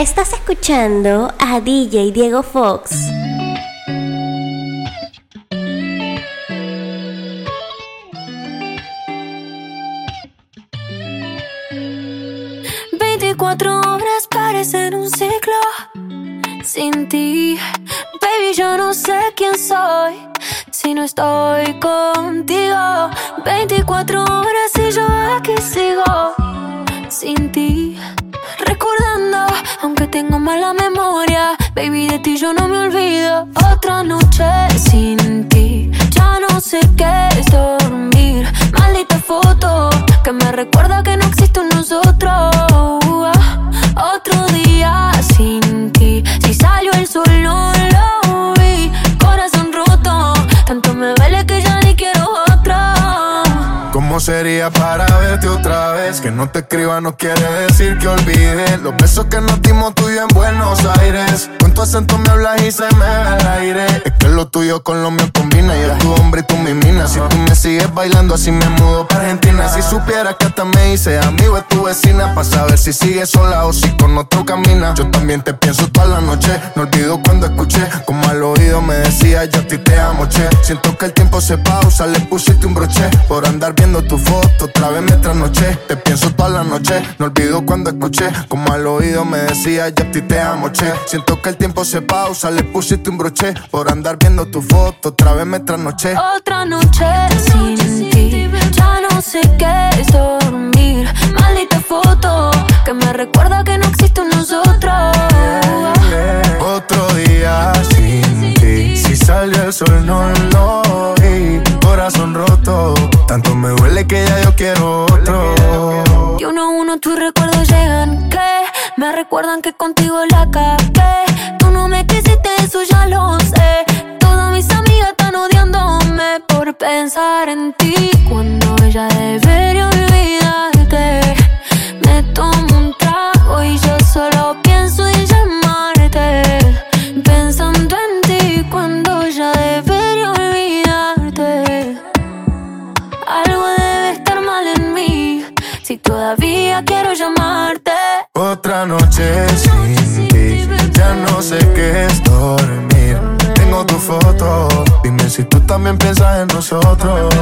Estás escuchando a DJ Diego Fox. Veinticuatro horas parecen un ciclo sin ti. Baby, yo no sé quién soy si no estoy contigo. 24 horas y yo aquí sigo sin ti. Tengo mala memoria, baby, de ti yo no me olvido. Otra noche sin ti, ya no sé qué es dormir. Maldita foto que me recuerda que otra vez? Que no te escriba no quiere decir que olvide. Los besos que nos dimos tú y en Buenos Aires. Con tu acento me hablas y se me va el aire. Es que lo tuyo con lo mío combina. Yo tu hombre y tú mi mina. Si tú me sigues bailando así me mudo para Argentina. Si supieras que hasta me hice amigo de tu vecina Para saber si sigues sola o si con otro camina. Yo también te pienso toda la noche. No olvido cuando escuché Como al oído me decía yo a ti te amo, che Siento que el tiempo se pausa, le pusiste un broche Por andar viendo tu foto, otra vez me trasnoché Te pienso toda la noche, no olvido cuando escuché Como al oído me decía yo a ti te amo, che Siento que el tiempo se pausa, le pusiste un broche Por andar viendo tu foto, otra vez me trasnoché. Otra noche sin ti, ya no sé qué es dormir. Maldita foto que me recuerda que no existe un nosotros. Otro día sin ti. Si sale el sol no lo vi Corazón roto Tanto me duele que ya yo quiero otro Y uno a uno tus recuerdos llegan que me recuerdan que contigo la cagué. Tú no me quisiste, eso ya lo sé. Todas mis amigas están odiándome por pensar en ti cuando ella debería olvidarte. Todavía quiero llamarte. Otra noche sin ti Ya no sé qué es dormir. Tengo tu foto Dime si tú también piensas en nosotros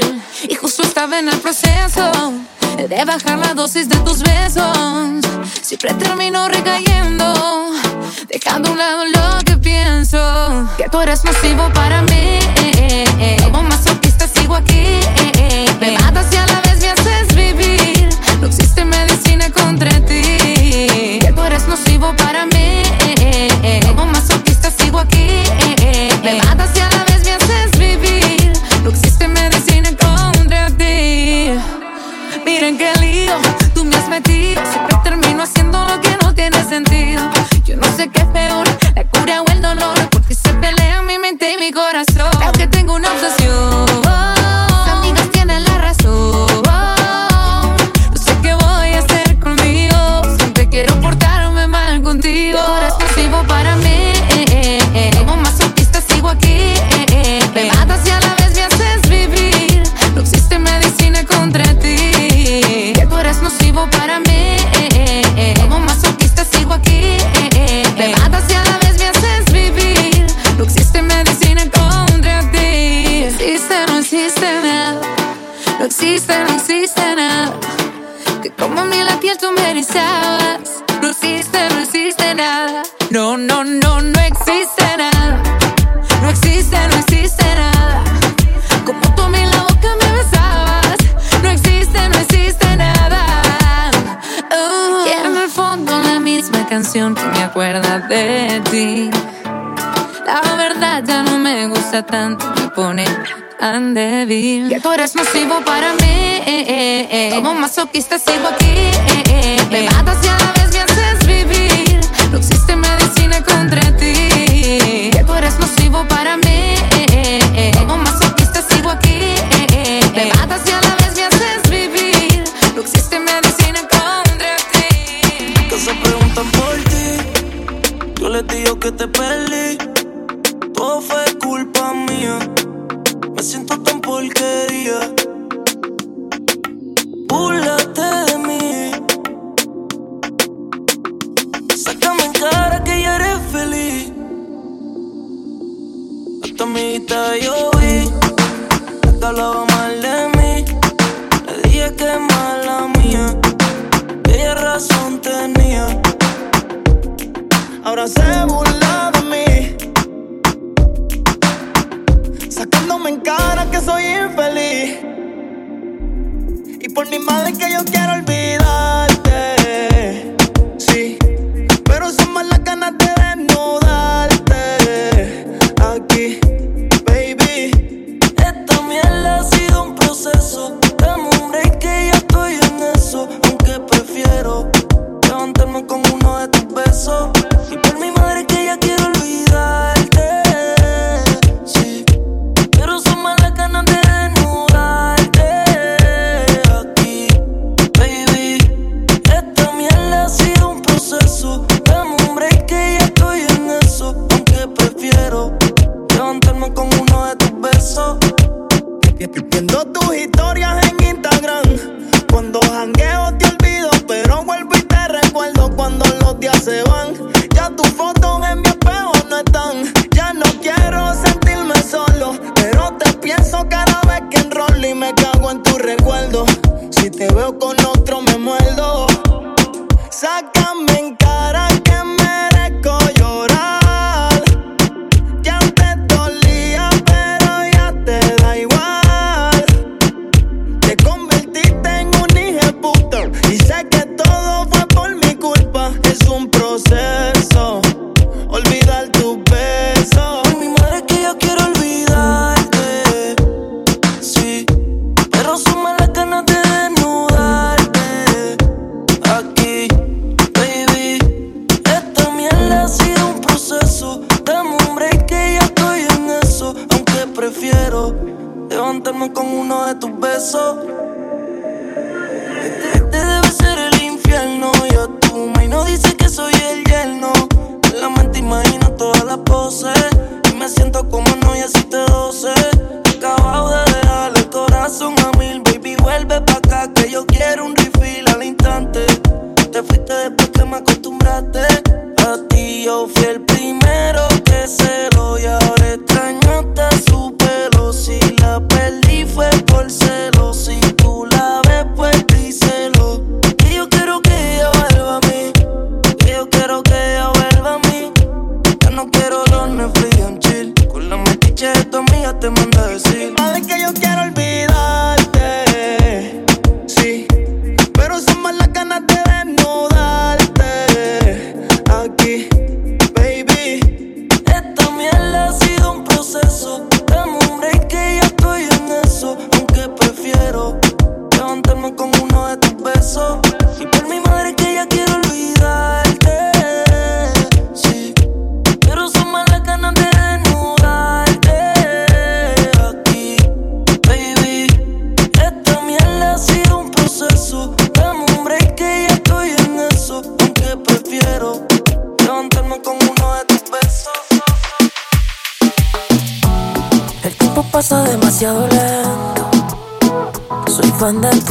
y justo estaba en el proceso de bajar la dosis de tus besos. Siempre termino recayendo, dejando a un lado lo que pienso. Que tú eres nocivo para mí. Como masoquista sigo aquí. Me matas y a la vez No existe, no existe nada. Como tú a mí la boca me besabas. No existe, no existe nada. Uh. Y el fondo la misma canción que me acuerda de ti. La verdad ya no me gusta tanto, me pone tan débil. Tú eres nocivo para mí. Como masoquista sigo aquí. Me matas ya.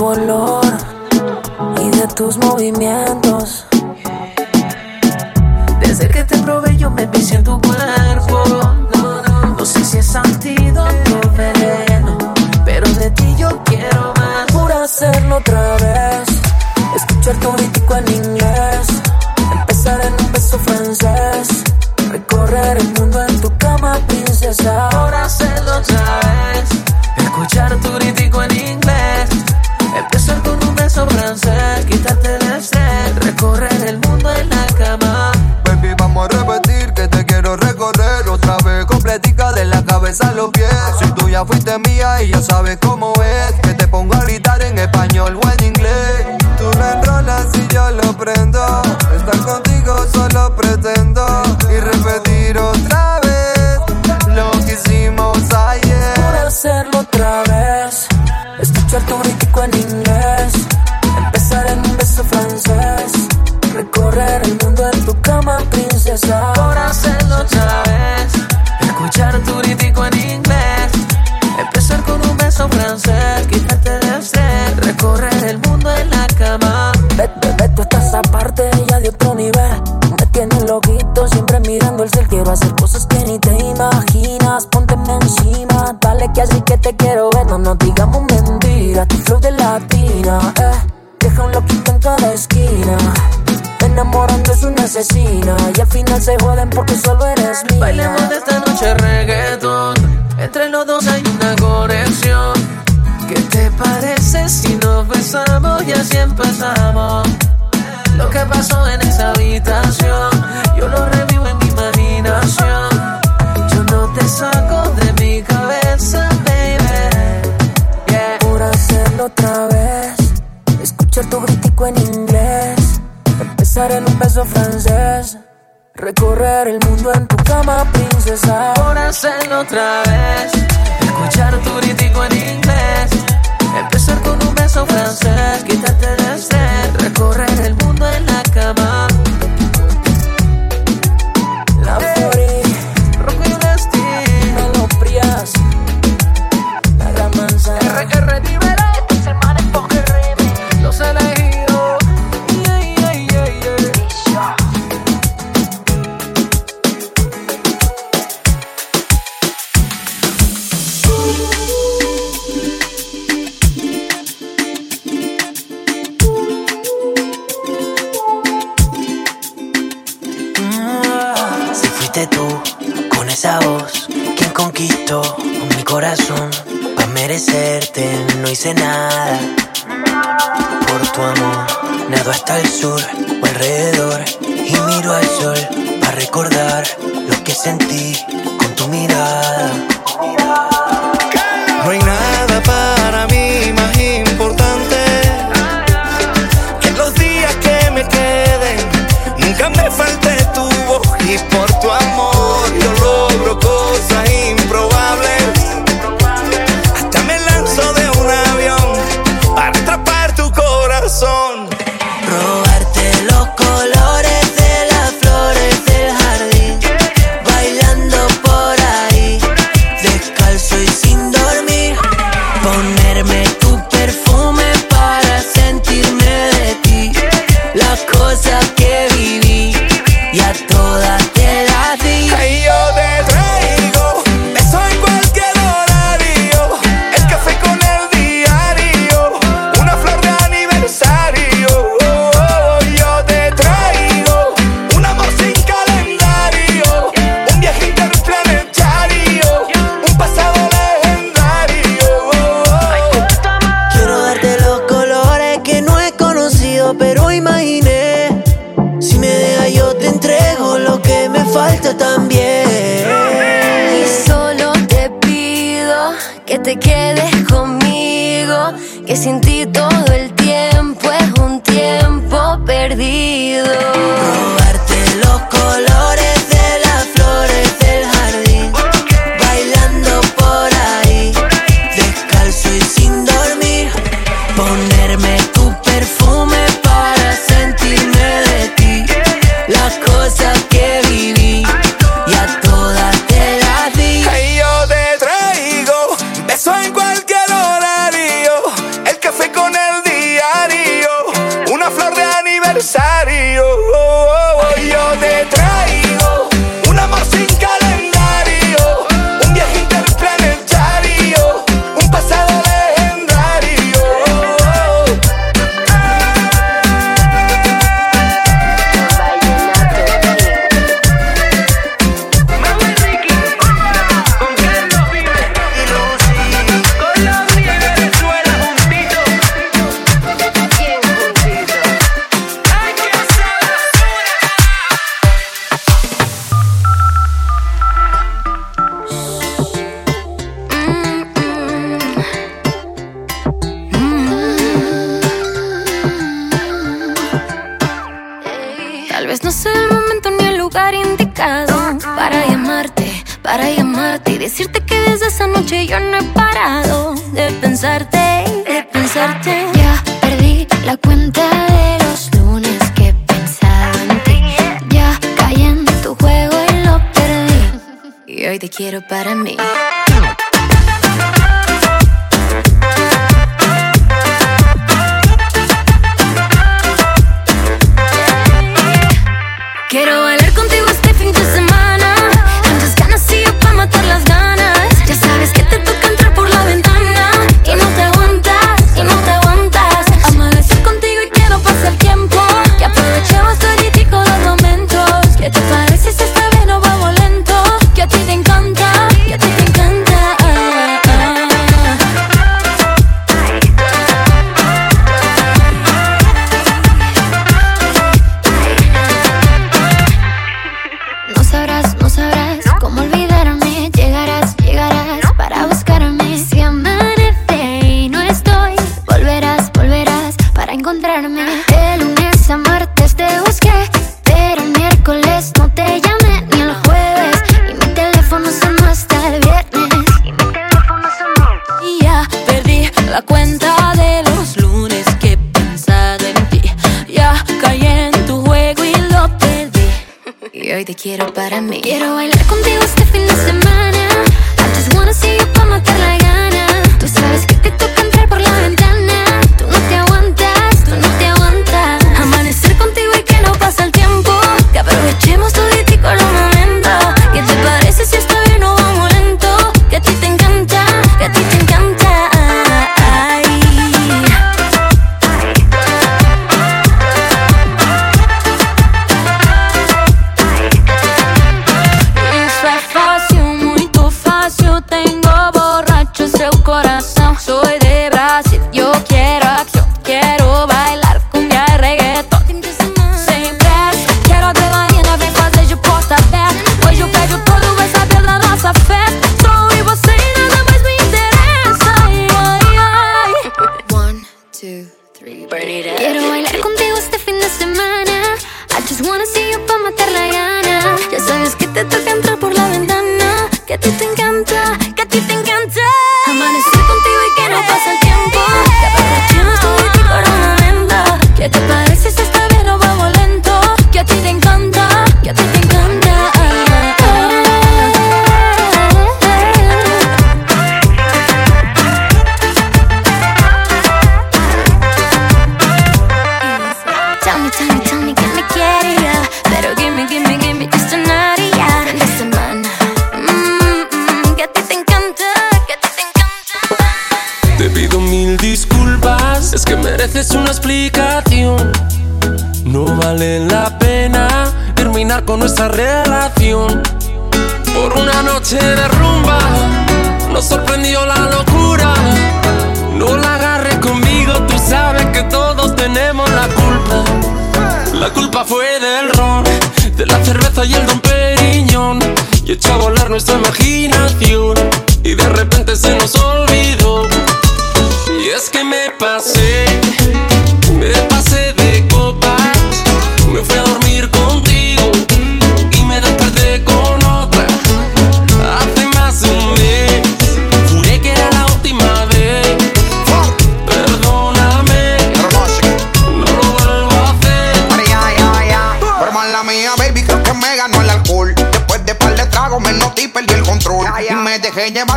Fan de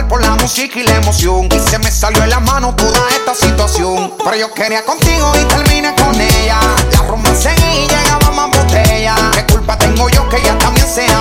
por la música y la emoción. Y se me salió de la mano toda esta situación. Pero yo quería contigo y terminé con ella. La romance y llegaba más botella. ¿Qué culpa tengo yo que ella también sea?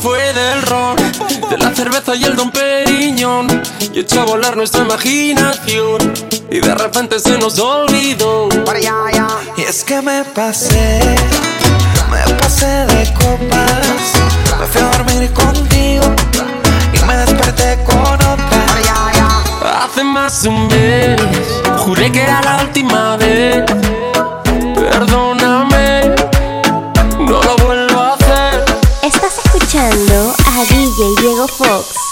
fue del ron, de la cerveza y el don Periñón. Y echó a volar nuestra imaginación. Y de repente se nos olvidó. Y es que me pasé, me pasé de copas. Me fui a dormir contigo y me desperté con otra. Hace más de un mes, juré que era la última vez. Perdón Your folks.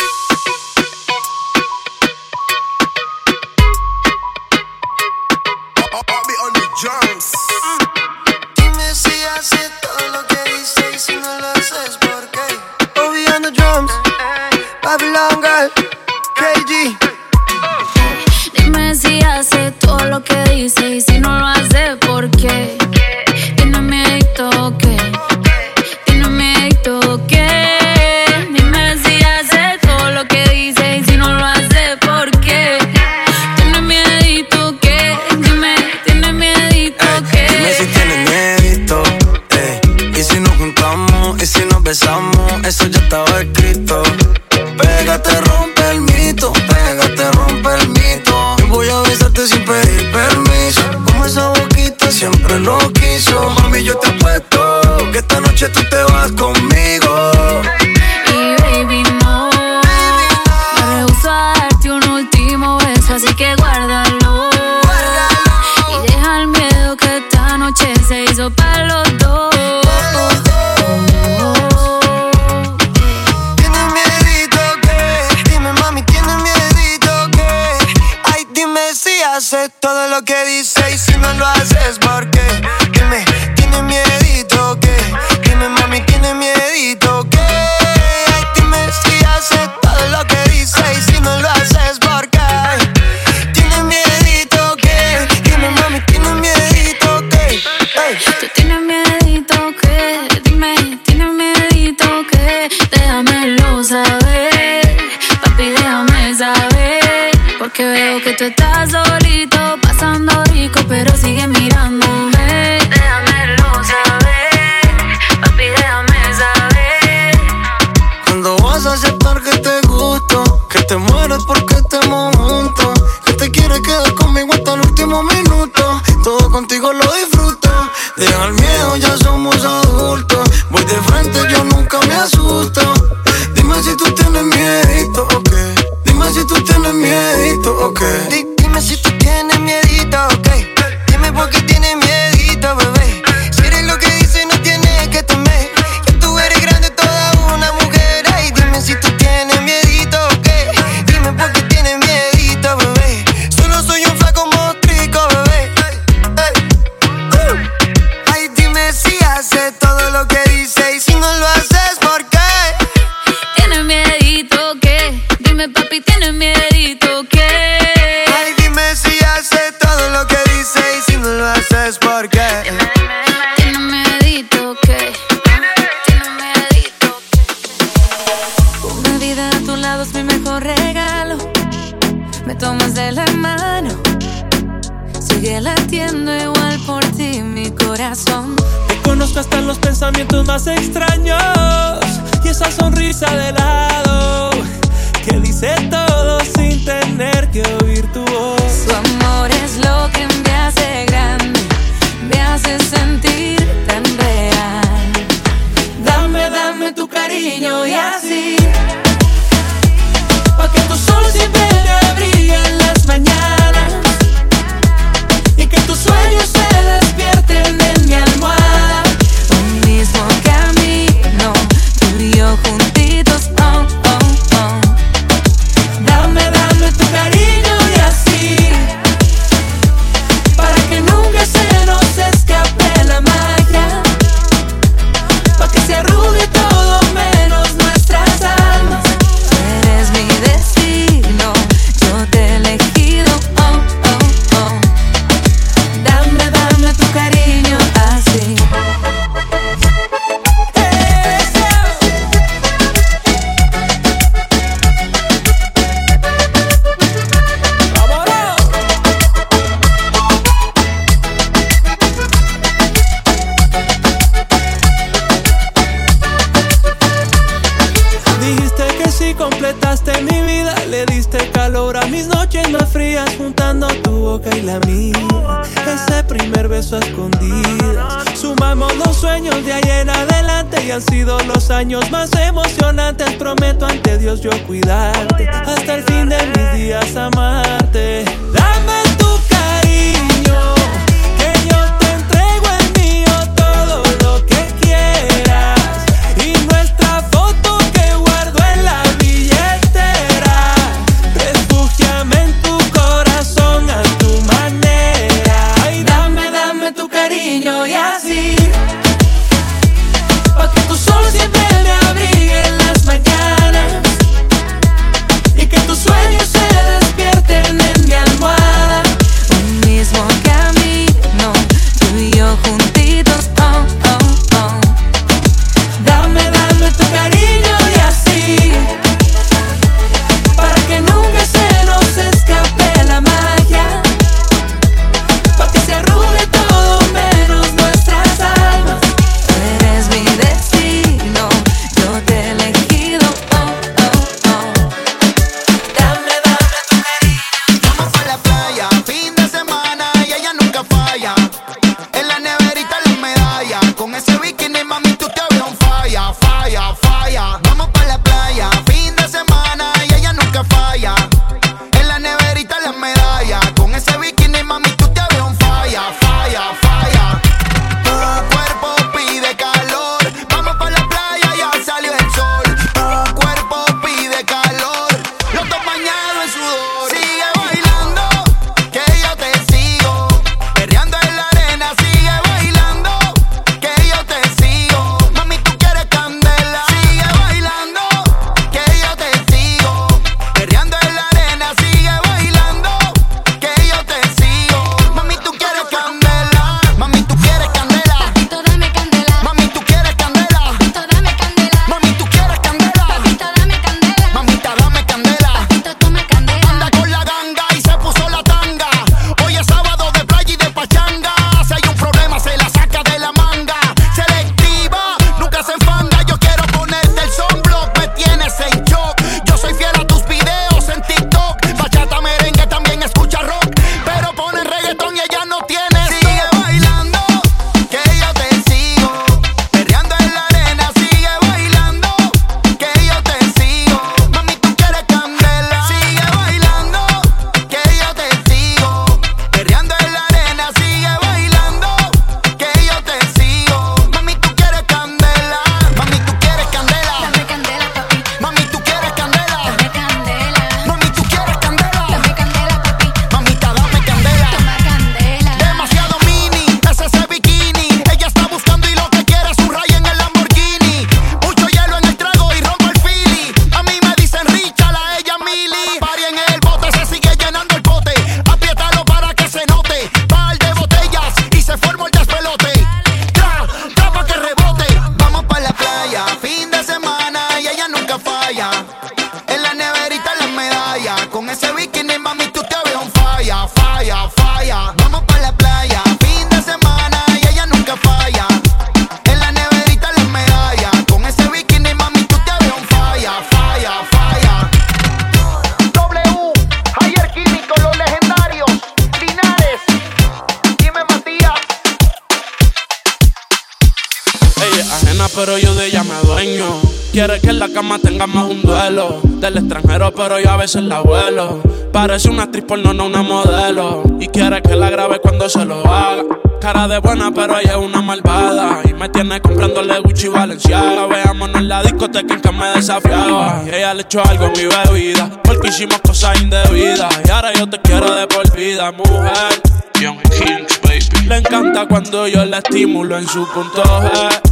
Del extranjero, pero yo a veces la vuelo. Parece una actriz porno, no una modelo. Y quiere que la grabe cuando se lo haga. Cara de buena, pero ella es una malvada. Y me tiene comprándole Gucci y Valenciaga. Veámonos en la discoteca en que me desafiaba. Y ella le echó algo a mi bebida. Porque hicimos cosas indebidas. Y ahora yo te quiero de por vida, mujer. Young Kings, baby. Le encanta cuando yo la estimulo en su punto G.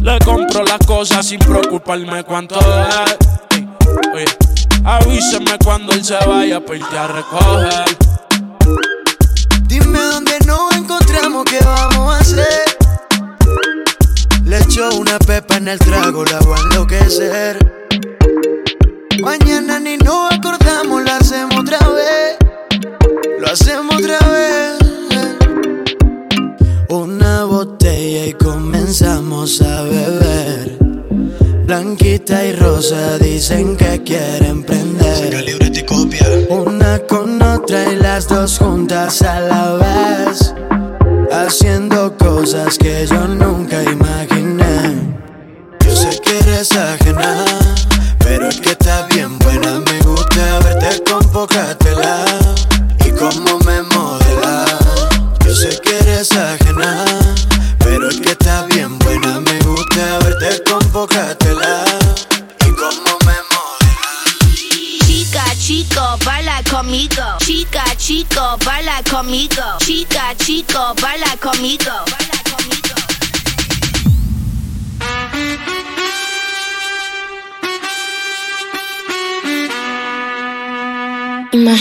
Le compro las cosas sin preocuparme cuánto es. Avíseme cuando él se vaya para irte a recoger. Dime dónde nos encontramos, qué vamos a hacer. Le echo una pepa en el trago, la voy a enloquecer. Mañana ni nos acordamos, lo hacemos otra vez. Lo hacemos otra vez. Una botella y comenzamos a beber. Blanquita y rosa las dos juntas a la vez. Haciendo cosas que yo nunca imaginé. Yo sé que eres ajena,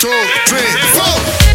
Two, three, four.